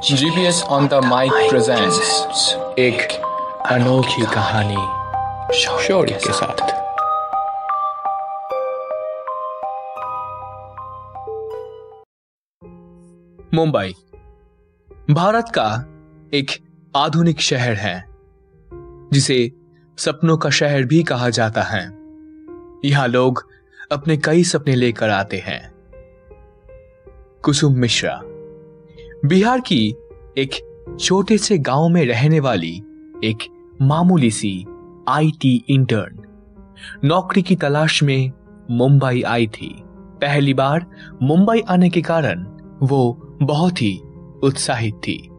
GPS on the mic presents एक अनोखी कहानी शौर्य के साथ। मुंबई। भारत का एक आधुनिक शहर है, जिसे सपनों का शहर भी कहा जाता है। यहाँ लोग अपने कई सपने लेकर आते हैं। कुसुम मिश्रा। बिहार की एक छोटे से गाँव में रहने वाली एक मामूली सी आईटी इंटर्न नौकरी की तलाश में मुंबई आई थी। पहली बार मुंबई आने के कारण वो बहुत ही उत्साहित थी।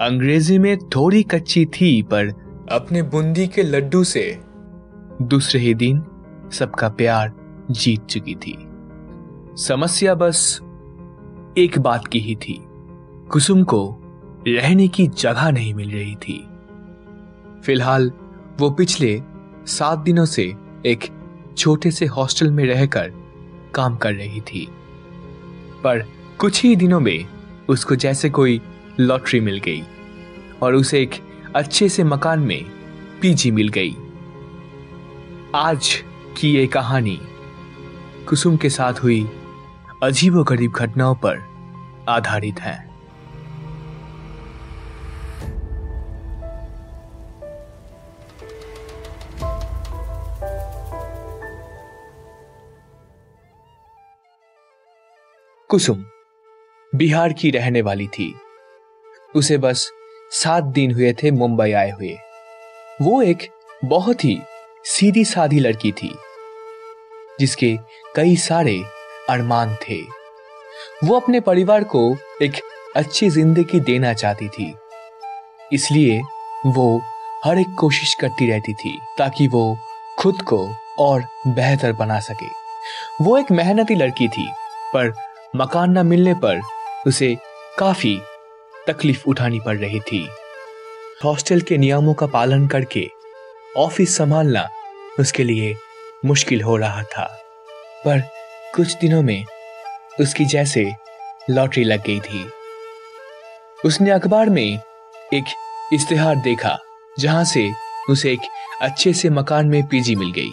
अंग्रेज़ी में थोड़ी कच्ची थी, पर अपने बूंदी के लड्डू से दूसरे ही दिन सबका प्यार जीत चुकी थी। समस्या बस एक बात की ही थी। कुसुम को रहने की जगह नहीं मिल रही थी। फ़िलहाल, वो पिछले सात दिनों से एक छोटे से हॉस्टल में रहकर काम कर रही थी। पर कुछ ही दिनों में उसको जैसे कोई लॉटरी मिल गई और उसे एक अच्छे से मकान में पीजी मिल गई। आज की ये कहानी कुसुम के साथ हुई अजीबो गरीब घटनाओं पर आधारित है। कुसुम बिहार की रहने वाली थी। उसे बस सात दिन हुए थे मुंबई आए हुए। वो एक बहुत ही सीधी साधी लड़की थी, जिसके कई सारे अरमान थे। वो अपने परिवार को एक अच्छी ज़िंदगी देना चाहती थी, इसलिए वो हर एक कोशिश करती रहती थी ताकि वो खुद को और बेहतर बना सके। वो एक मेहनती लड़की थी, पर मकान न मिलने पर उसे काफ़ी तकलीफ़ उठानी पड़ रही थी। हॉस्टल के नियमों का पालन करके ऑफ़िस संभालना उसके लिए मुश्किल हो रहा था। पर कुछ दिनों में उसकी जैसे लॉटरी लग गई थी। उसने अखबार में एक इश्तेहार देखा, जहाँ से उसे एक अच्छे से मकान में पीजी मिल गई।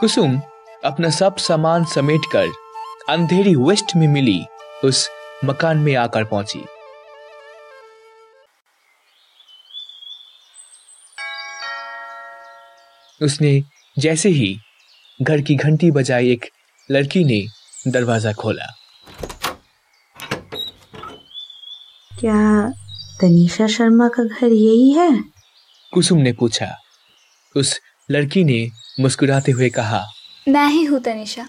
कुसुम अपना सब सामान समेटकर अंधेरी वेस्ट में मिली उस मकान में आकर पहुँची। उसने जैसे ही घर की घंटी बजाई एक लड़की ने दरवाज़ा खोला। क्या तनीषा शर्मा का घर यही है? कुसुम ने पूछा। उस लड़की ने मुस्कुराते हुए कहा मैं ही हूँ तनिषा।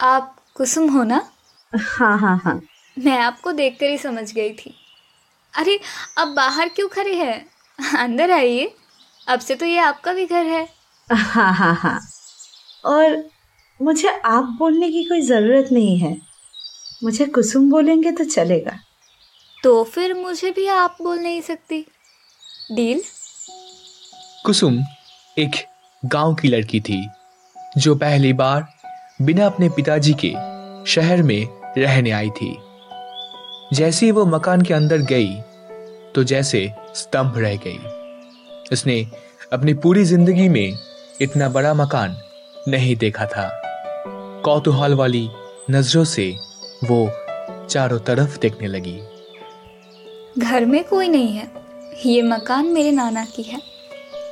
आप कुसुम हो ना? हाँ हाँ हाँ। मैं आपको देखकर ही समझ गई थी। अरे अब बाहर क्यों खड़े हैं? अंदर आइए। अब से तो ये आपका भी घर है। हाँ हाँ हाँ। और मुझे आप बोलने की कोई ज़रूरत नहीं है। मुझे कुसुम बोलेंगे तो चलेगा। तो फिर मुझे भी आप बोल नहीं सकती। डील? कुसुम एक गाँव की लड़की थी जो पहली बार बिना अपने पिताजी के शहर में रहने आई थी। जैसे ही वो मकान के अंदर गई तो जैसे स्तंभ रह गई। उसने अपनी पूरी ज़िंदगी में इतना बड़ा मकान नहीं देखा था। कौतूहल वाली नज़रों से वो चारों तरफ़ देखने लगी। घर में कोई नहीं है। ये मकान मेरे नाना की है।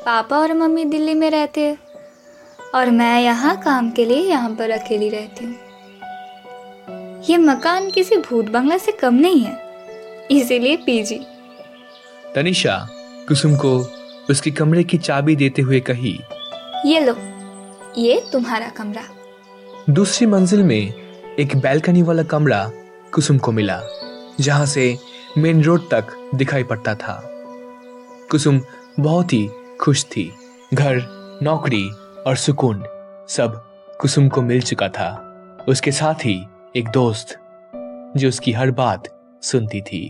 पापा और मम्मी दिल्ली में रहते हैं। और मैं यहाँ काम के लिए यहाँ पर अकेली रहती हूँ। ये मकान किसी भूत बंगला से कम नहीं है। इसीलिए पीजी। तनिषा कुसुम को उसके कमरे की चाबी देते हुए कही ये लो ये तुम्हारा कमरा। दूसरी मंजिल में एक बैल्कनी वाला कमरा कुसुम को मिला जहाँ से मेन रोड तक दिखाई पड़ता था। कुसुम बहुत ही खुश थी। घर नौकरी और सुकून सब कुसुम को मिल चुका था। उसके साथ ही एक दोस्त, जो उसकी हर बात सुनती थी।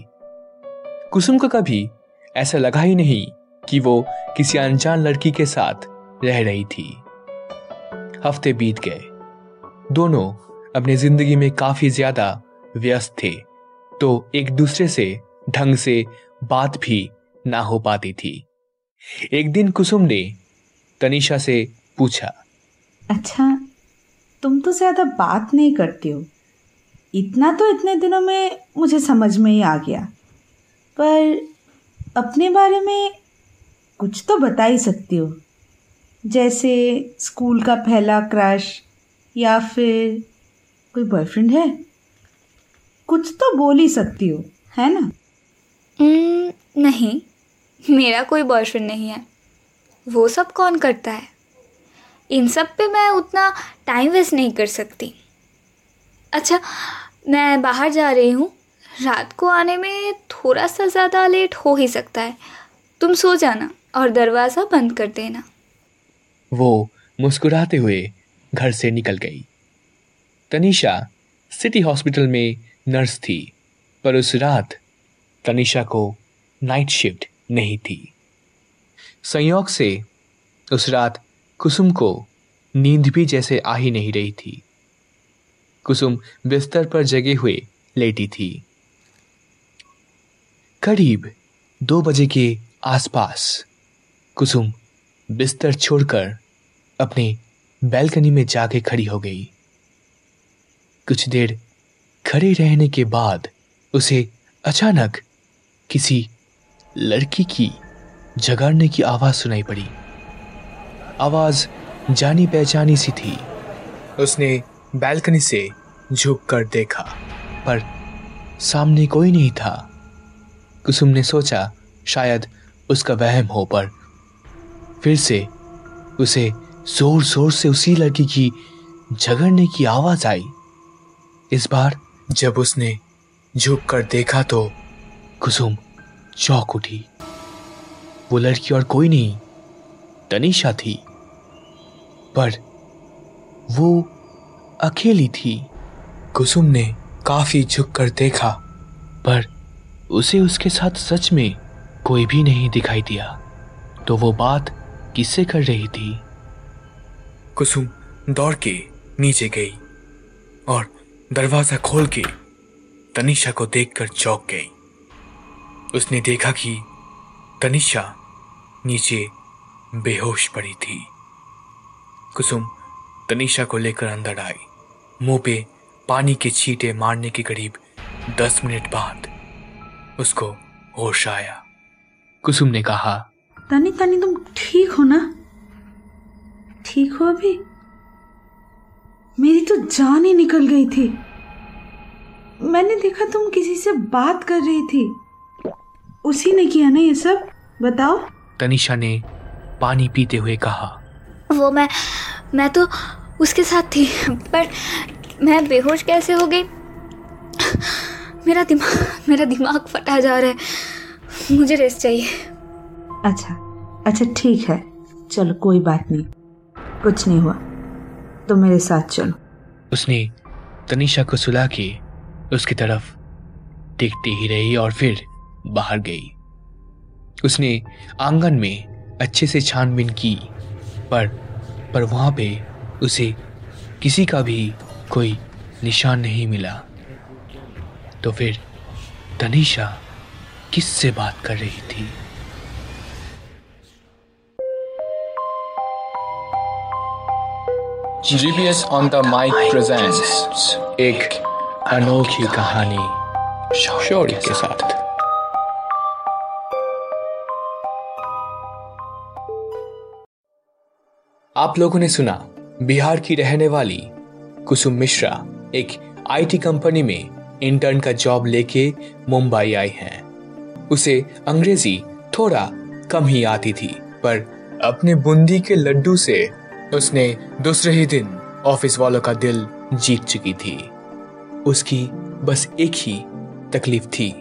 कुसुम को कभी ऐसा लगा ही नहीं कि वो किसी अनजान लड़की के साथ रह रही थी। हफ़्ते बीत गए। दोनों अपनी ज़िंदगी में काफ़ी ज़्यादा व्यस्त थे तो एक दूसरे से ढंग से बात भी ना हो पाती थी। एक दिन कुसुम ने तनिषा से पूछा। अच्छा तुम तो ज़्यादा बात नहीं करती हो। इतना तो इतने दिनों में मुझे समझ में ही आ गया। पर अपने बारे में कुछ तो बता ही सकती हो। जैसे स्कूल का पहला क्रश या फिर कोई बॉयफ्रेंड है? कुछ तो बोल ही सकती हो है ना? हम्म, नहीं मेरा कोई बॉयफ्रेंड नहीं है। वो सब कौन करता है? इन सब पे मैं उतना टाइम वेस्ट नहीं कर सकती। अच्छा मैं बाहर जा रही हूँ। रात को आने में थोड़ा सा ज़्यादा लेट हो ही सकता है। तुम सो जाना और दरवाज़ा बंद कर देना। वो मुस्कुराते हुए घर से निकल गई। तनिषा सिटी हॉस्पिटल में नर्स थी, पर उस रात तनिषा को नाइट शिफ्ट नहीं थी। संयोग से उस रात कुसुम को नींद भी जैसे आ ही नहीं रही थी। कुसुम बिस्तर पर जगे हुए लेटी थी। करीब दो बजे के आसपास कुसुम बिस्तर छोड़कर अपने बैल्कनी में जाके खड़ी हो गई। कुछ देर खड़े रहने के बाद उसे अचानक किसी लड़की की जगाड़ने की आवाज़ सुनाई पड़ी। आवाज़ जानी पहचानी सी थी। उसने बैल्कनी से झुक कर देखा, पर सामने कोई नहीं था। कुसुम ने सोचा, शायद उसका वहम हो, पर फिर से उसे ज़ोर ज़ोर से उसी लड़की की झगड़ने की आवाज़ आई। इस बार जब उसने झुक कर देखा तो कुसुम चौक उठी। वो लड़की और कोई नहीं तनिषा थी, पर वो अकेली थी। कुसुम ने काफ़ी झुक कर देखा, पर उसे उसके साथ सच में कोई भी नहीं दिखाई दिया। तो वो बात किससे कर रही थी? कुसुम दौड़ के नीचे गई और दरवाज़ा खोल के तनिषा को देखकर चौंक गई। उसने देखा कि तनिषा नीचे बेहोश पड़ी थी। कुसुम तनिषा को लेकर अंदर आई। मुँह पे पानी के छींटे मारने के करीब दस मिनट बाद उसको होश आया। कुसुम ने कहा तनी तनी तुम ठीक हो ना? ठीक हो अभी? मेरी तो जान ही निकल गई थी। मैंने देखा तुम किसी से बात कर रही थी। उसी ने किया ना ये सब? बताओ? तनिषा ने पानी पीते हुए कहा। वो मैं मैं तो उसके साथ थी पर मैं बेहोश कैसे हो गई? मेरा दिमाग मेरा दिमाग फटा जा रहा है। मुझे रेस्ट चाहिए। अच्छा अच्छा ठीक है। चलो कोई बात नहीं। कुछ नहीं हुआ। तो मेरे साथ चलो। उसने तनिषा को सुला के उसकी तरफ़ देखती ही रही और फिर बाहर गई। उसने आँगन में अच्छे से छानबीन की पर पर वहाँ पे उसे किसी का भी कोई निशान नहीं मिला। तो फिर तनिषा किससे बात कर रही थी? GPS on the mic presents एक अनोखी कहानी शौर्य के साथ। आप लोगों ने सुना, बिहार की रहने वाली कुसुम मिश्रा एक आईटी कंपनी में इंटर्न का जॉब लेके मुंबई आई हैं। उसे अंग्रेज़ी थोड़ा कम ही आती थी, पर अपने बूंदी के लड्डू से उसने दूसरे ही दिन ऑफ़िस वालों का दिल जीत चुकी थी। उसकी बस एक ही तकलीफ़ थी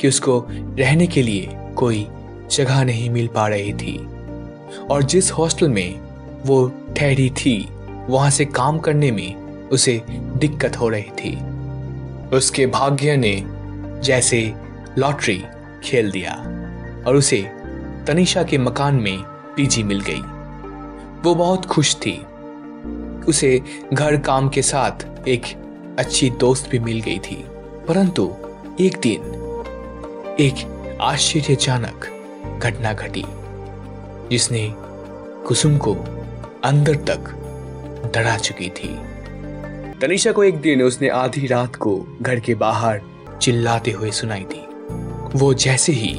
कि उसको रहने के लिए कोई जगह नहीं मिल पा रही थी। और जिस हॉस्टल में वो ठहरी थी। वहाँ से काम करने में उसे दिक्कत हो रही थी। उसके भाग्य ने जैसे लॉटरी खेल दिया और उसे तनिषा के मकान में पीजी मिल गई। वो बहुत खुश थी। उसे घर काम के साथ एक अच्छी दोस्त भी मिल गई थी। परंतु एक दिन एक आश्चर्यजनक घटना घटी, जिसने कुसुम को अंदर तक डरा चुकी थी। तनिषा को एक दिन उसने आधी रात को घर के बाहर चिल्लाते हुए सुनाई दी। वो जैसे ही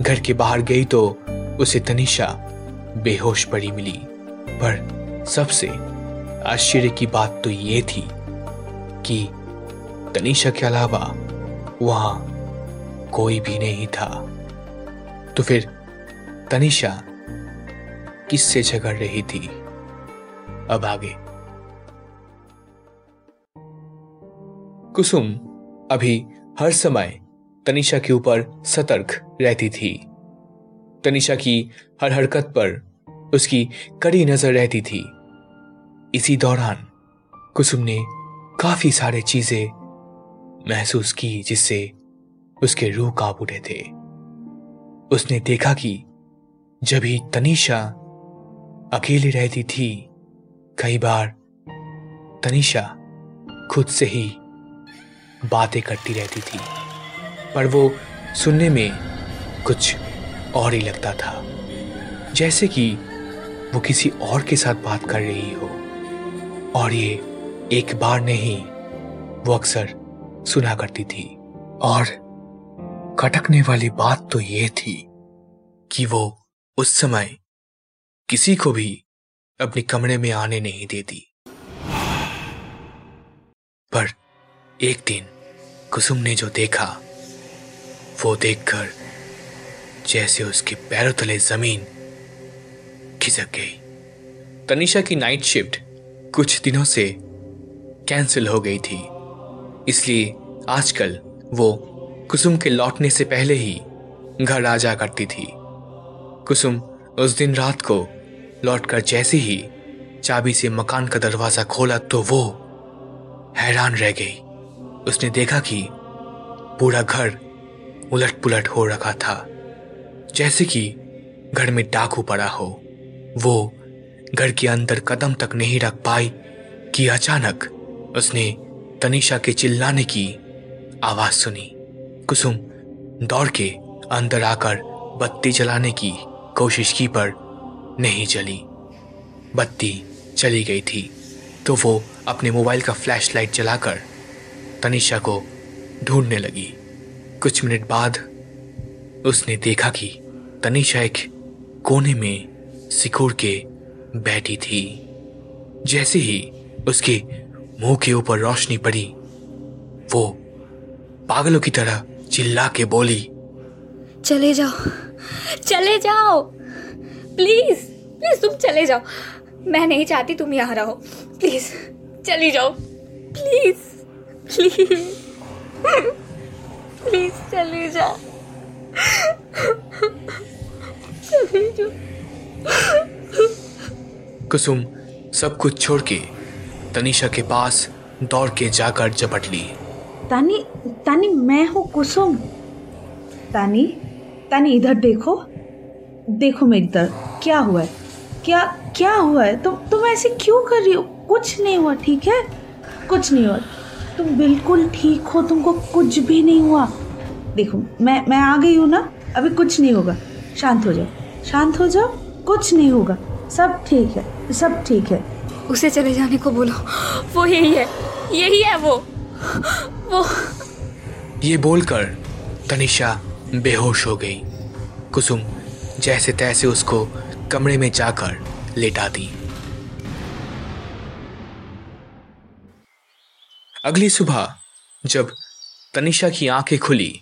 घर के बाहर गई तो उसे तनिषा बेहोश पड़ी मिली। पर सबसे आश्चर्य की बात तो ये थी कि तनिषा के अलावा वहाँ कोई भी नहीं था। तो फिर तनिषा किससे झगड़ रही थी? अब आगे। कुसुम अभी हर समय तनिषा के ऊपर सतर्क रहती थी। तनिषा की हर हरकत पर उसकी कड़ी नज़र रहती थी। इसी दौरान कुसुम ने काफ़ी सारे चीज़ें महसूस की जिससे उसके रूह काँप उठे थे। उसने देखा कि जब ही तनिषा अकेली रहती थी कई बार तनिषा खुद से ही बातें करती रहती थी, पर वो सुनने में कुछ और ही लगता था। जैसे कि वो किसी और के साथ बात कर रही हो, और ये एक बार नहीं, वो अक्सर सुना करती थी। और खटकने वाली बात तो ये थी कि वो उस समय किसी को भी अपने कमरे में आने नहीं देती। पर एक दिन कुसुम ने जो देखा, वो देखकर जैसे उसके पैरों तले ज़मीन खिसक गई। तनिषा की नाइट शिफ्ट कुछ दिनों से कैंसिल हो गई थी। इसलिए आजकल वो कुसुम के लौटने से पहले ही घर आ जा करती थी। कुसुम उस दिन रात को लौटकर जैसे ही चाबी से मकान का दरवाज़ा खोला तो वो हैरान रह गई। उसने देखा कि पूरा घर उलट पुलट हो रखा था, जैसे कि घर में डाकू पड़ा हो। वो घर के अंदर कदम तक नहीं रख पाई कि अचानक उसने तनिषा के चिल्लाने की आवाज़ सुनी। कुसुम दौड़ के अंदर आकर बत्ती जलाने की कोशिश की पर नहीं जली बत्ती चली गई थी। तो वो अपने मोबाइल का फ्लैशलाइट जलाकर तनिषा को ढूँढने लगी। कुछ मिनट बाद उसने देखा कि तनिषा एक कोने में सिकुड़ के बैठी थी। जैसे ही उसके मुँह के ऊपर रोशनी पड़ी, वो पागलों की तरह चिल्ला के बोली, चले जाओ चले जाओ। प्लीज़ प्लीज़ तुम चले जाओ। मैं नहीं चाहती तुम यहाँ रहो। प्लीज़ चली जाओ। प्लीज़ प्लीज़ प्लीज़ चली जाओ। चली जाओ। कुसुम सब कुछ छोड़ के तनिषा के पास दौड़ के जाकर झपट ली। तानी तानी मैं हूँ कुसुम। तानी तानी इधर देखो। देखो मेरी तरफ़ क्या हुआ है? क्या क्या हुआ है? तुम तुम ऐसे क्यों कर रही हो? कुछ नहीं हुआ ठीक है? कुछ नहीं हुआ। तुम बिल्कुल ठीक हो तुमको कुछ भी नहीं हुआ। देखो मैं मैं आ गई हूँ ना अभी कुछ नहीं होगा। शांत हो जाओ। शांत हो जाओ कुछ नहीं होगा। सब ठीक है सब ठीक है। उसे चले जाने को बोलो। वो यही है यही है वो। वो। ये बोलकर तनिषा बेहोश हो गई। कुसुम जैसे तैसे उसको कमरे में जाकर लेटा दी अगली सुबह, जब तनिषा की आँखें खुली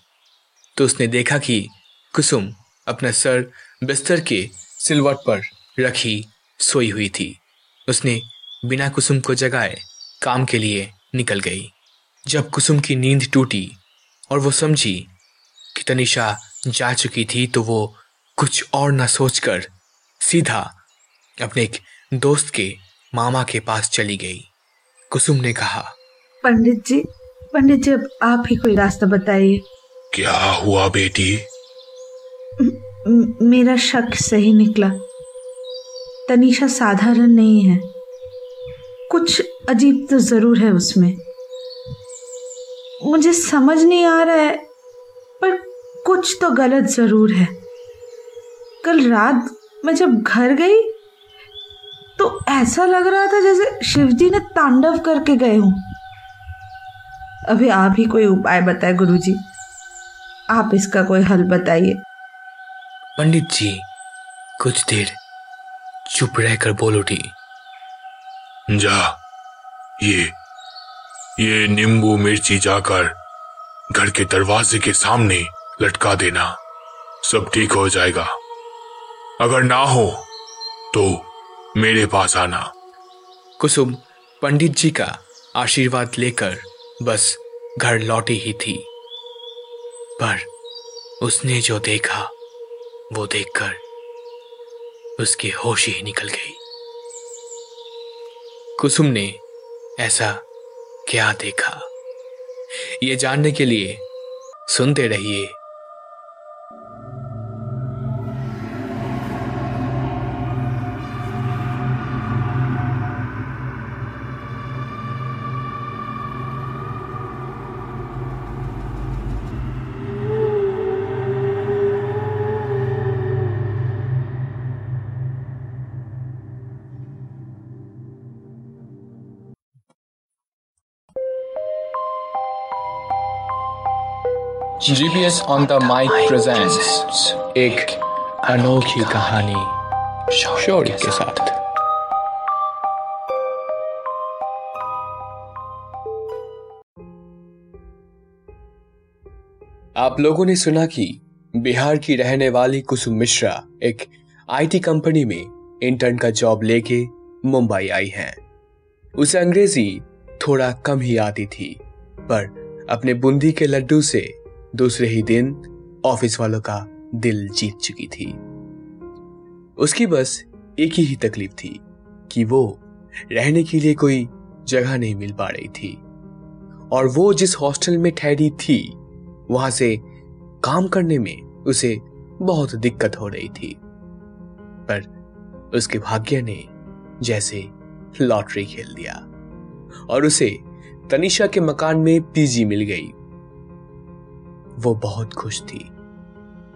तो उसने देखा कि कुसुम अपना सर बिस्तर के सिलवट पर रखी सोई हुई थी। उसने बिना कुसुम को जगाए काम के लिए निकल गई। जब कुसुम की नींद टूटी और वो समझी कि तनिषा जा चुकी थी तो वो कुछ और न सोचकर सीधा अपने एक दोस्त के मामा के पास चली गई। कुसुम ने कहा पंडित जी पंडित जी अब आप ही कोई रास्ता बताइए। क्या हुआ बेटी? म- मेरा शक सही निकला। तनीषा साधारण नहीं है। कुछ अजीब तो ज़रूर है उसमें। मुझे समझ नहीं आ रहा है पर कुछ तो गलत ज़रूर है। कल रात मैं जब घर गई तो ऐसा लग रहा था जैसे शिवजी ने तांडव करके गए हों। अभी आप ही कोई उपाय बताए गुरुजी। आप इसका कोई हल बताइए। पंडित जी कुछ देर चुप रहकर बोल उठी। जा ये ये नींबू मिर्ची जाकर घर के दरवाजे के सामने लटका देना। सब ठीक हो जाएगा। अगर ना हो तो मेरे पास आना। कुसुम, पंडित जी का आशीर्वाद लेकर बस घर लौटी ही थी। पर उसने जो देखा, वो देखकर उसकी होश ही निकल गई। कुसुम ने ऐसा क्या देखा? ये जानने के लिए सुनते रहिए GPS on the mic presents एक अनोखी कहानी शौर्य के साथ आप लोगों ने सुना कि बिहार की रहने वाली कुसुम मिश्रा एक आईटी कंपनी में इंटर्न का जॉब लेके मुंबई आई हैं। उसे अंग्रेज़ी थोड़ा कम ही आती थी पर अपने बूंदी के लड्डू से दूसरे ही दिन ऑफ़िस वालों का दिल जीत चुकी थी। उसकी बस एक ही ही तकलीफ़ थी कि वो रहने के लिए कोई जगह नहीं मिल पा रही थी। और वो जिस हॉस्टल में ठहरी थी, वहाँ से काम करने में उसे बहुत दिक्कत हो रही थी। पर उसके भाग्य ने जैसे लॉटरी खेल दिया और उसे तनिषा के मकान में पीजी मिल गई। वो बहुत खुश थी।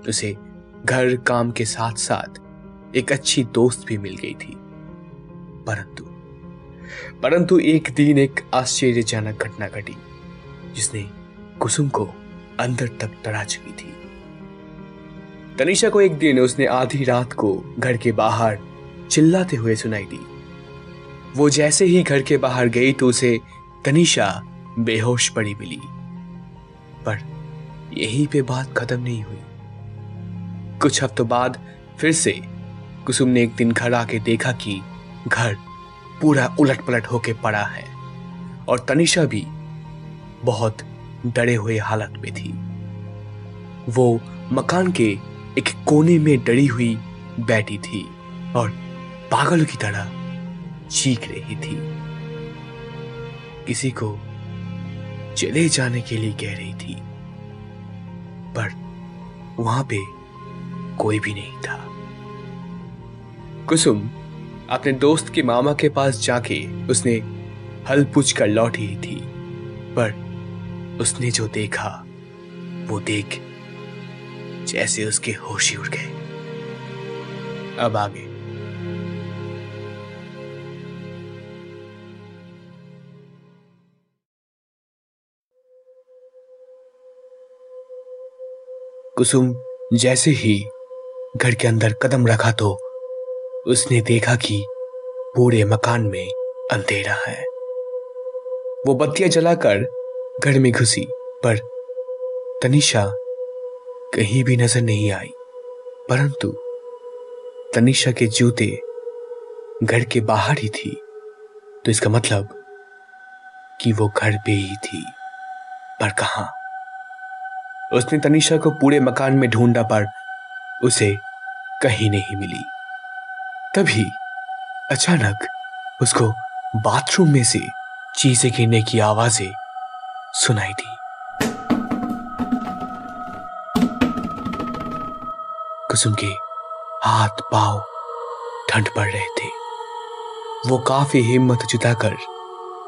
उसे घर काम के साथ साथ एक अच्छी दोस्त भी मिल गई थी। परंतु परंतु एक दिन एक आश्चर्यजनक घटना घटी, जिसने कुसुम को अंदर तक डरा चुकी थी। तनिषा को एक दिन उसने आधी रात को घर के बाहर चिल्लाते हुए सुनाई दी। वो जैसे ही घर के बाहर गई तो उसे तनिषा बेहोश पड़ी मिली। यहीं पे बात खत्म नहीं हुई। कुछ हफ्तों बाद फिर से कुसुम ने एक दिन घर आके देखा कि घर पूरा उलट पलट होके पड़ा है और तनिषा भी बहुत डरे हुए हालत में थी। वो मकान के एक कोने में डरी हुई बैठी थी और पागल की तरह चीख रही थी। किसी को चले जाने के लिए कह रही थी। पर वहाँ पे कोई भी नहीं था। कुसुम अपने दोस्त के मामा के पास जाके उसने हल पूछ कर लौटी थी, पर उसने जो देखा, वो देख जैसे उसके होश उड़ गए। अब आगे। कुसुम, जैसे ही घर के अंदर कदम रखा तो उसने देखा कि पूरे मकान में अंधेरा है। वो बत्तियाँ जलाकर घर में घुसी, पर तनिषा कहीं भी नज़र नहीं आई। परंतु तनिषा के जूते घर के बाहर ही थी तो इसका मतलब कि वो घर पे ही थी। पर कहाँ? उसने तनिषा को पूरे मकान में ढूंढा, पर उसे कहीं नहीं मिली। तभी अचानक उसको बाथरूम में से चीज़ें गिरने की आवाज़ें सुनाई दी। कुसुम के हाथ पाव ठंड पड़ रहे थे। वो काफ़ी हिम्मत जुटाकर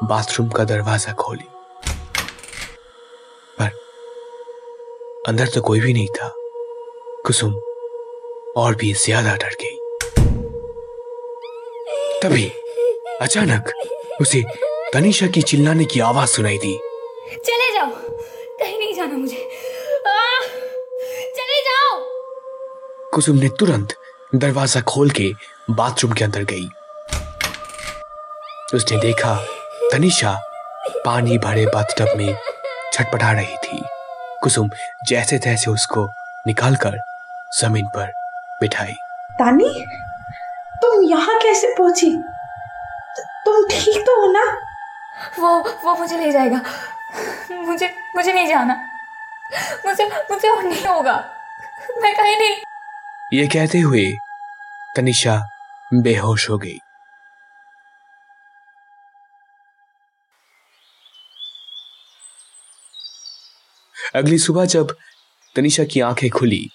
बाथरूम का दरवाज़ा खोली। अंदर तो कोई भी नहीं था। कुसुम और भी ज़्यादा डर गई। तभी अचानक उसे तनिषा की चिल्लाने की आवाज़ सुनाई दी। चले जाओ। कहीं नहीं जाना मुझे। आ, चले जाओ। कुसुम ने तुरंत दरवाज़ा खोल के बाथरूम के अंदर गई। उसने देखा तनिषा पानी भरे बाथटब में छटपटा रही थी। कुसुम जैसे तैसे उसको निकालकर ज़मीन पर बिठाई। तानी तुम यहाँ कैसे पहुँची? तुम ठीक तो हो ना? वो वो मुझे ले जाएगा। मुझे मुझे नहीं जाना। मुझे मुझे और नहीं होगा। मैं कहीं नहीं। ये कहते हुए तनिषा बेहोश हो गई। अगली सुबह जब तनिषा की आँखें खुली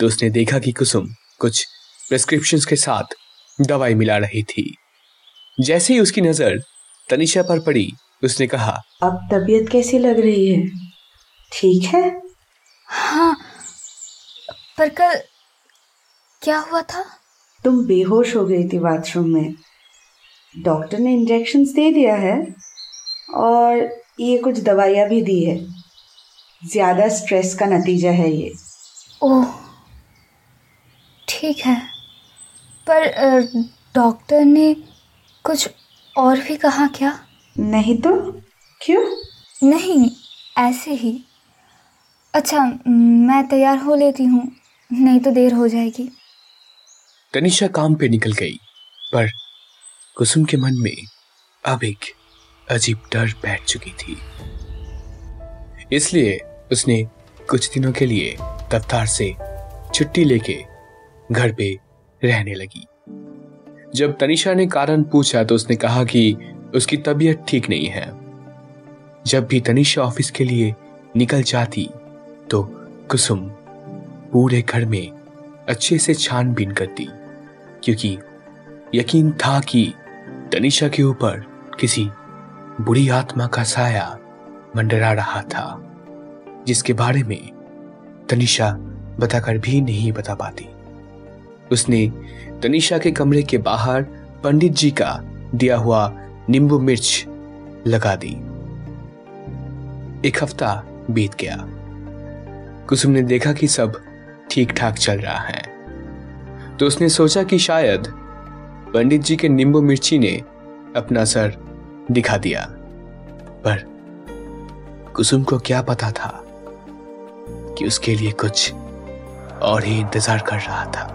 तो उसने देखा कि कुसुम कुछ प्रिस्क्रिप्शंस के साथ दवाई मिला रही थी। जैसे ही उसकी नज़र तनिषा पर पड़ी उसने कहा अब तबीयत कैसी लग रही है? ठीक है? हाँ पर कल क्या हुआ था? तुम बेहोश हो गई थी बाथरूम में। डॉक्टर ने इंजेक्शन दे दिया है और ये कुछ दवाइयाँ भी दी है। ज़्यादा स्ट्रेस का नतीजा है ये। ओह ठीक है। पर डॉक्टर ने कुछ और भी कहा क्या? नहीं तो? क्यों? नहीं ऐसे ही। अच्छा मैं तैयार हो लेती हूँ नहीं तो देर हो जाएगी। तनिषा काम पे निकल गई पर कुसुम के मन में अब एक अजीब डर बैठ चुकी थी। इसलिए उसने कुछ दिनों के लिए दफ्तार से छुट्टी लेके घर पे रहने लगी। जब तनिषा ने कारण पूछा तो उसने कहा कि उसकी तबीयत ठीक नहीं है। जब भी तनिषा ऑफ़िस के लिए निकल जाती तो कुसुम पूरे घर में अच्छे से छानबीन करती, क्योंकि यकीन था कि तनिषा के ऊपर किसी बुरी आत्मा का साया मंडरा रहा था। जिसके बारे में तनिषा बताकर भी नहीं बता पाती। उसने तनिषा के कमरे के बाहर पंडित जी का दिया हुआ नींबू मिर्च लगा दी। एक हफ़्ता बीत गया। कुसुम ने देखा कि सब ठीक ठाक चल रहा है। तो उसने सोचा कि शायद पंडित जी के नींबू मिर्ची ने अपना सर दिखा दिया। पर कुसुम को क्या पता था? कि उसके लिए कुछ और ही इंतज़ार कर रहा था।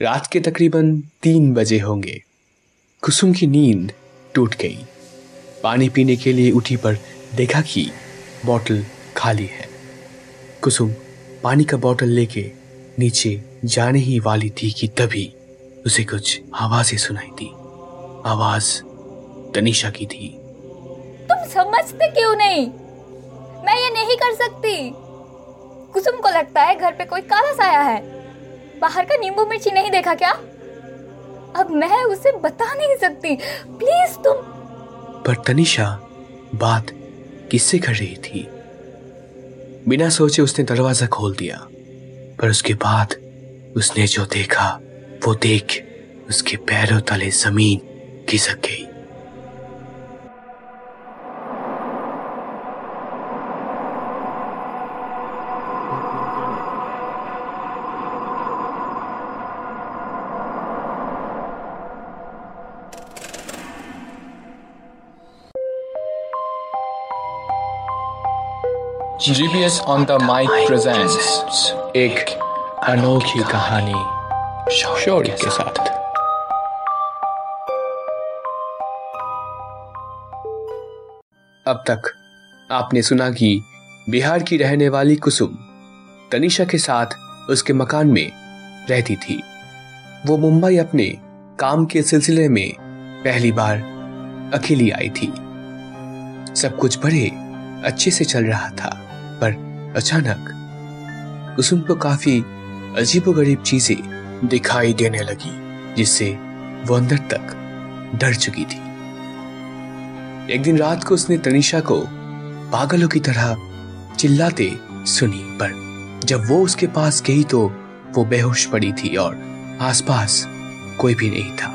रात के तकरीबन तीन बजे होंगे। कुसुम की नींद टूट गई। पानी पीने के लिए उठी पर देखा कि बोतल खाली है। कुसुम पानी का बोतल लेके नीचे जाने ही वाली थी कि तभी उसे कुछ आवाज़ें सुनाई दी। आवाज़ तनिषा की थी। तुम समझते क्यों नहीं? मैं ये नहीं कर सकती। कुसुम को लगता है घर पे कोई काला साया है। बाहर का नींबू मिर्ची नहीं देखा क्या? अब मैं उसे बता नहीं सकती। प्लीज़ तुम पर तनिषा बात किससे कर रही थी? बिना सोचे उसने दरवाज़ा खोल दिया पर उसके बाद उसने जो देखा वो देख उसके पैरों तले ज़मीन खिसक गई। GPS on the mic presents एक अनोखी कहानी शौर्य के साथ। अब तक आपने सुना कि बिहार की रहने वाली कुसुम तनिषा के साथ उसके मकान में रहती थी। वो मुंबई अपने काम के सिलसिले में पहली बार अकेली आई थी। सब कुछ बड़े अच्छे से चल रहा था, पर अचानक कुसुम को काफ़ी अजीबोगरीब चीज़ें दिखाई देने लगी, जिससे वो अंदर तक डर चुकी थी। एक दिन रात को उसने तनिषा को पागलों की तरह चिल्लाते सुनी, पर जब वो उसके पास गई तो वो बेहोश पड़ी थी और आसपास कोई भी नहीं था।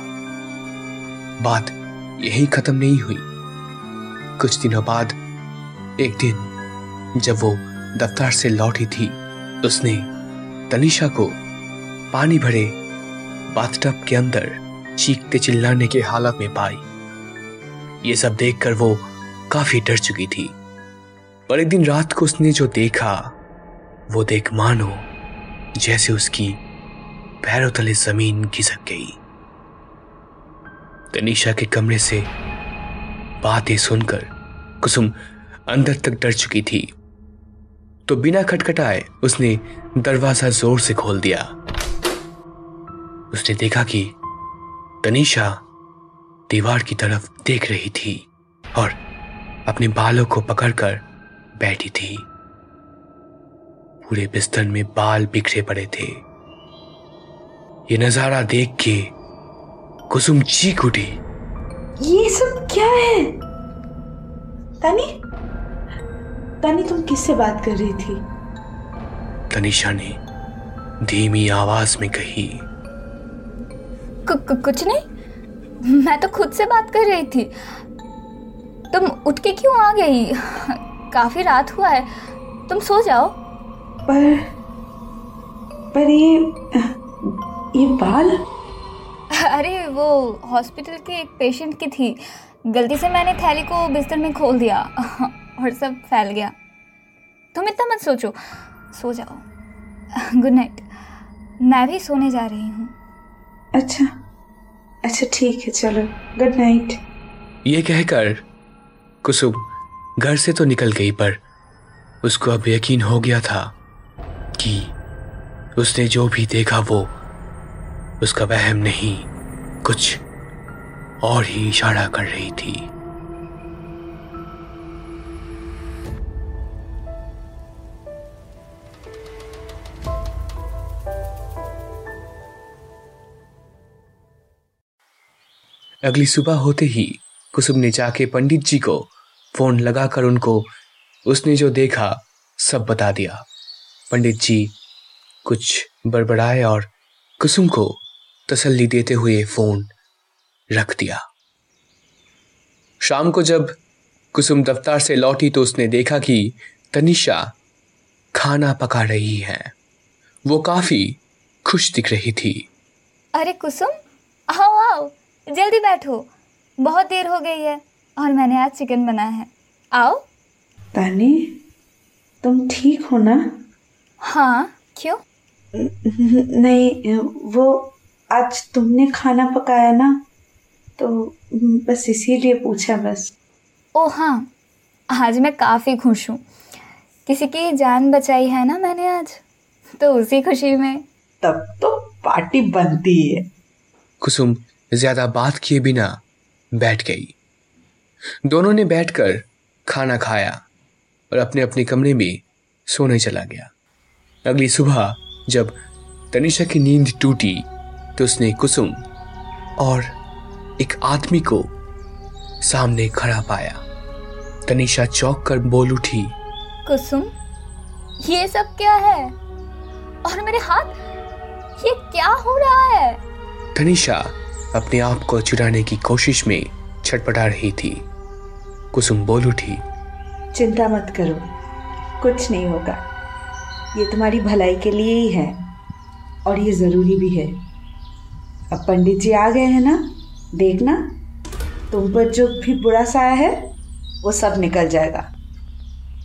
बात यही खत्म नहीं हुई। कुछ दिनों बाद एक दिन जब वो दफ्तर से लौटी थी, उसने तनिषा को पानी भरे बाथटब के अंदर चीखते चिल्लाने के हालत में पाई। ये सब देखकर वो काफ़ी डर चुकी थी। पर एक दिन रात को उसने जो देखा, वो देख मानो जैसे उसकी पैरों तले ज़मीन खिसक गई। तनिषा के कमरे से बातें सुनकर कुसुम अंदर तक डर चुकी थी। तो बिना खटखटाए उसने दरवाज़ा ज़ोर से खोल दिया। उसने देखा कि तनीषा दीवार की तरफ़ देख रही थी और अपने बालों को पकड़कर बैठी थी। पूरे बिस्तर में बाल बिखरे पड़े थे। ये नज़ारा देख के कुसुम चीख उठी। ये सब क्या है? तानी? तानी तुम किससे बात कर रही थी? तनिषा ने धीमी आवाज़ में कही। कु, कु, कुछ नहीं मैं तो खुद से बात कर रही थी। तुम उठ के क्यों आ गई? काफ़ी रात हुआ है तुम सो जाओ। पर पर ये ये बाल? अरे वो हॉस्पिटल के एक पेशेंट की थी। गलती से मैंने थैली को बिस्तर में खोल दिया। और सब फैल गया। तुम इतना मत सोचो। सो जाओ। गुड नाइट मैं भी सोने जा रही हूँ। अच्छा। अच्छा ठीक है चलो। गुड नाइट ये कहकर कुसुम घर से तो निकल गई पर उसको अब यकीन हो गया था कि उसने जो भी देखा वो उसका वहम नहीं कुछ और ही इशारा कर रही थी। अगली सुबह होते ही कुसुम ने जाके पंडित जी को फ़ोन लगाकर उनको, उसने जो देखा, सब बता दिया। पंडित जी कुछ बड़बड़ाए और कुसुम को तसल्ली देते हुए फ़ोन रख दिया। शाम को जब कुसुम दफ्तर से लौटी तो उसने देखा कि तनिषा खाना पका रही है। वो काफ़ी खुश दिख रही थी। अरे कुसुम, आओ आओ। जल्दी बैठो। बहुत देर हो गई है और मैंने आज चिकन बनाया है। आओ। तानी तुम ठीक हो ना? हाँ क्यों? नहीं वो आज तुमने खाना पकाया ना तो बस इसीलिए पूछा बस। ओ हाँ आज मैं काफ़ी खुश हूँ। किसी की जान बचाई है ना मैंने आज? तो उसी खुशी में। तब तो पार्टी बनती है। कुसुम ज़्यादा बात किए बिना बैठ गई। दोनों ने बैठकर खाना खाया और अपने अपने कमरे में सोने चला गया। अगली सुबह जब तनिषा की नींद टूटी तो उसने कुसुम और एक आदमी को सामने खड़ा पाया। तनिषा चौक कर बोल उठी कुसुम ये सब क्या है? और मेरे हाथ ये क्या हो रहा है? तनिषा अपने आप को चुराने की कोशिश में छटपटा रही थी। कुसुम बोल उठी चिंता मत करो कुछ नहीं होगा। ये तुम्हारी भलाई के लिए ही है और ये ज़रूरी भी है। अब पंडित जी आ गए हैं ना देखना। तुम पर जो भी बुरा साया है वो सब निकल जाएगा।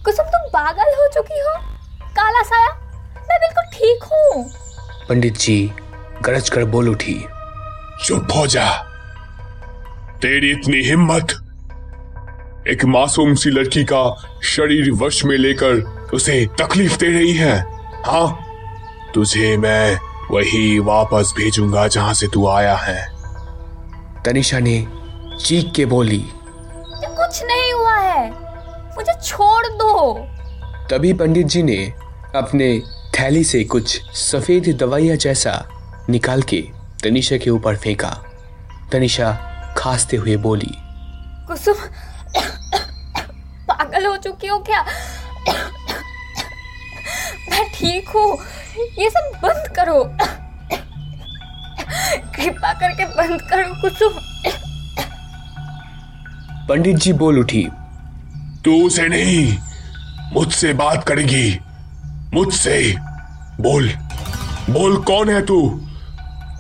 कुसुम तुम पागल हो चुकी हो। काला साया मैं बिल्कुल ठीक हूँ। पंडित जी गरज कर बोल उठी। चुप हो जा तेरी इतनी हिम्मत एक मासूम सी लड़की का शरीर वश में लेकर उसे तकलीफ़ दे रही है। हाँ तुझे मैं वही वापस भेजूँगा जहाँ से तू आया है। तनिषा ने चीख के बोली कुछ नहीं हुआ है। मुझे छोड़ दो। तभी पंडित जी ने अपने थैली से कुछ सफ़ेद दवाइयाँ जैसा निकाल के तनिषा के ऊपर फेंका। तनिषा खांसते हुए बोली कुसुम पागल हो चुकी हो क्या? मैं ठीक हूँ। ये सब बंद करो। कृपा करके बंद करो कुसुम। पंडित जी बोल उठी तू उसे नहीं मुझसे बात करेगी। मुझसे बोल। बोल कौन है तू?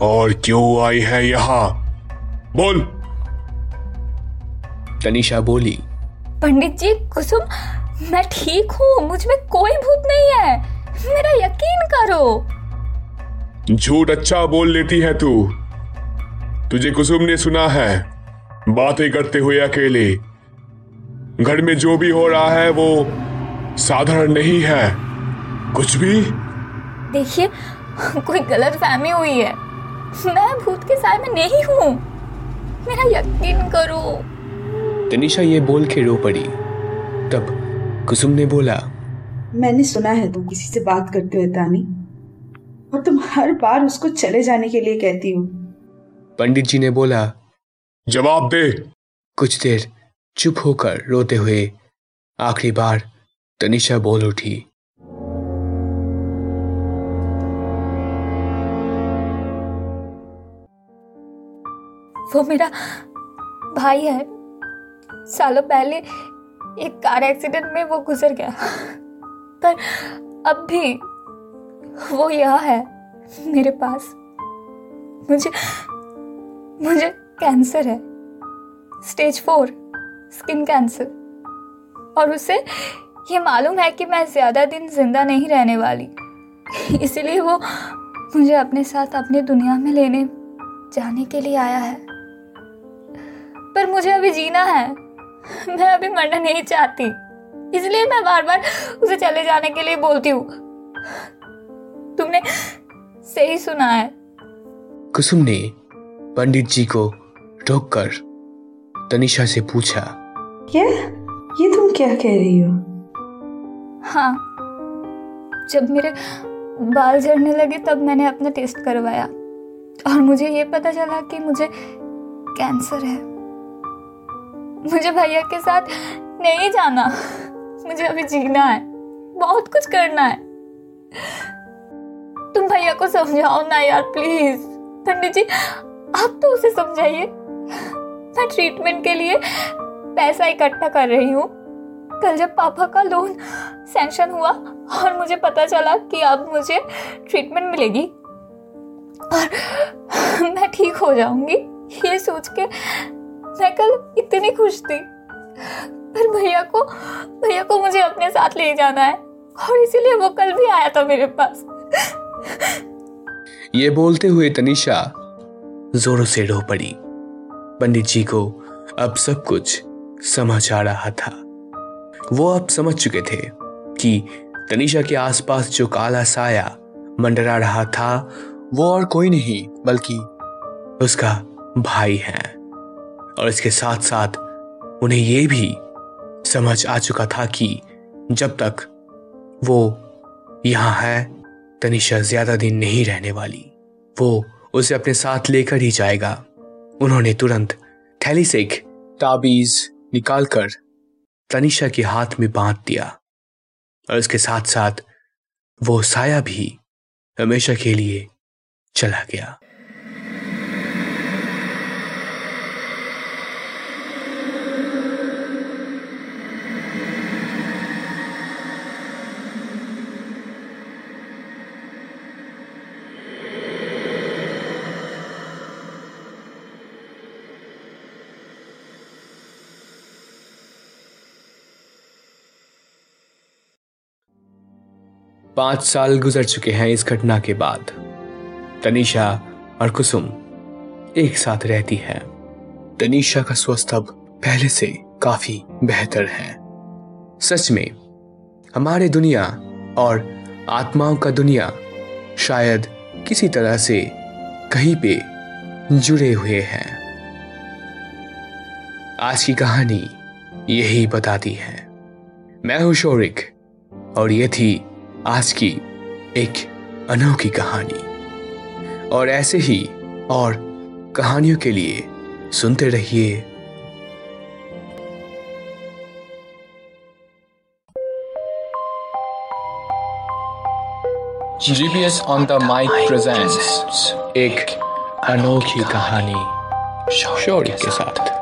और क्यों आई है यहाँ? बोल। तनिषा बोली। पंडित जी कुसुम मैं ठीक हूँ मुझमें कोई भूत नहीं है। मेरा यकीन करो। झूठ अच्छा बोल लेती है तू। तुझे कुसुम ने सुना है बातें करते हुए अकेले। घर में जो भी हो रहा है वो साधारण नहीं है। कुछ भी? देखिए कोई गलत फहमी हुई है। मैं भूत के साय में नहीं हूँ। मेरा यकीन करो। तनिषा ये बोल के रो पड़ी। तब कुसुम ने बोला मैंने सुना है तुम किसी से बात करते हुए तानी। और तुम हर बार उसको चले जाने के लिए कहती हो। पंडित जी ने बोला जवाब दे। कुछ देर चुप होकर रोते हुए आखिरी बार तनिषा बोल उठी। वो मेरा भाई है। सालों पहले एक कार एक्सीडेंट में वो गुजर गया। पर अब भी वो यहाँ है मेरे पास। मुझे मुझे कैंसर है। Stage four, skin cancer. और उसे ये मालूम है कि मैं ज़्यादा दिन ज़िंदा नहीं रहने वाली। इसीलिए वो मुझे अपने साथ अपनी दुनिया में लेने, जाने के लिए आया है। पर मुझे अभी जीना है। मैं अभी मरना नहीं चाहती। इसलिए मैं बार बार उसे चले जाने के लिए बोलती हूँ। तुमने सही सुना है। कुसुम ने पंडित जी को रोककर तनिषा से पूछा। क्या? ये तुम क्या कह रही हो? हाँ। जब मेरे बाल झड़ने लगे तब मैंने अपना टेस्ट करवाया। और मुझे ये पता चला कि मुझे कैंसर है। मुझे भैया के साथ नहीं जाना। मुझे अभी जीना है। बहुत कुछ करना है। तुम भैया को समझाओ ना यार प्लीज़ पंडित जी, आप तो उसे समझाइए। मैं ट्रीटमेंट के लिए पैसा इकट्ठा कर रही हूँ। कल जब पापा का लोन सैंक्शन हुआ और मुझे पता चला कि अब मुझे ट्रीटमेंट मिलेगी और मैं ठीक हो जाऊँगी, ये सोच के मैं कल इतनी खुश थी। पर भैया को भैया को मुझे अपने साथ ले जाना है। और इसीलिए वो कल भी आया था मेरे पास। ये बोलते हुए तनिषा जोरों से रो पड़ी। पंडित जी को अब सब कुछ समझ आ रहा था। वो अब समझ चुके थे कि तनिषा के आसपास जो काला साया मंडरा रहा था, वो और कोई नहीं, बल्कि उसका भाई है। और इसके साथ साथ उन्हें यह भी समझ आ चुका था कि जब तक वो यहाँ है, तनिषा ज़्यादा दिन नहीं रहने वाली। वो उसे अपने साथ लेकर ही जाएगा। उन्होंने तुरंत थैली से एक ताबीज निकालकर तनिषा के हाथ में बाँध दिया। और इसके साथ साथ वो साया भी हमेशा के लिए चला गया। पाँच साल गुजर चुके हैं इस घटना के बाद। तनिषा और कुसुम एक साथ रहती है। तनिषा का स्वस्थ अब पहले से काफ़ी बेहतर है। सच में, हमारे दुनिया और आत्माओं का दुनिया शायद किसी तरह से कहीं पे जुड़े हुए हैं। आज की कहानी यही बताती है। मैं हूँ शौरिक और ये थी आज की एक अनोखी कहानी। और ऐसे ही और कहानियों के लिए सुनते रहिए। GPS on the mic presents एक अनोखी कहानी। शौर्य के साथ।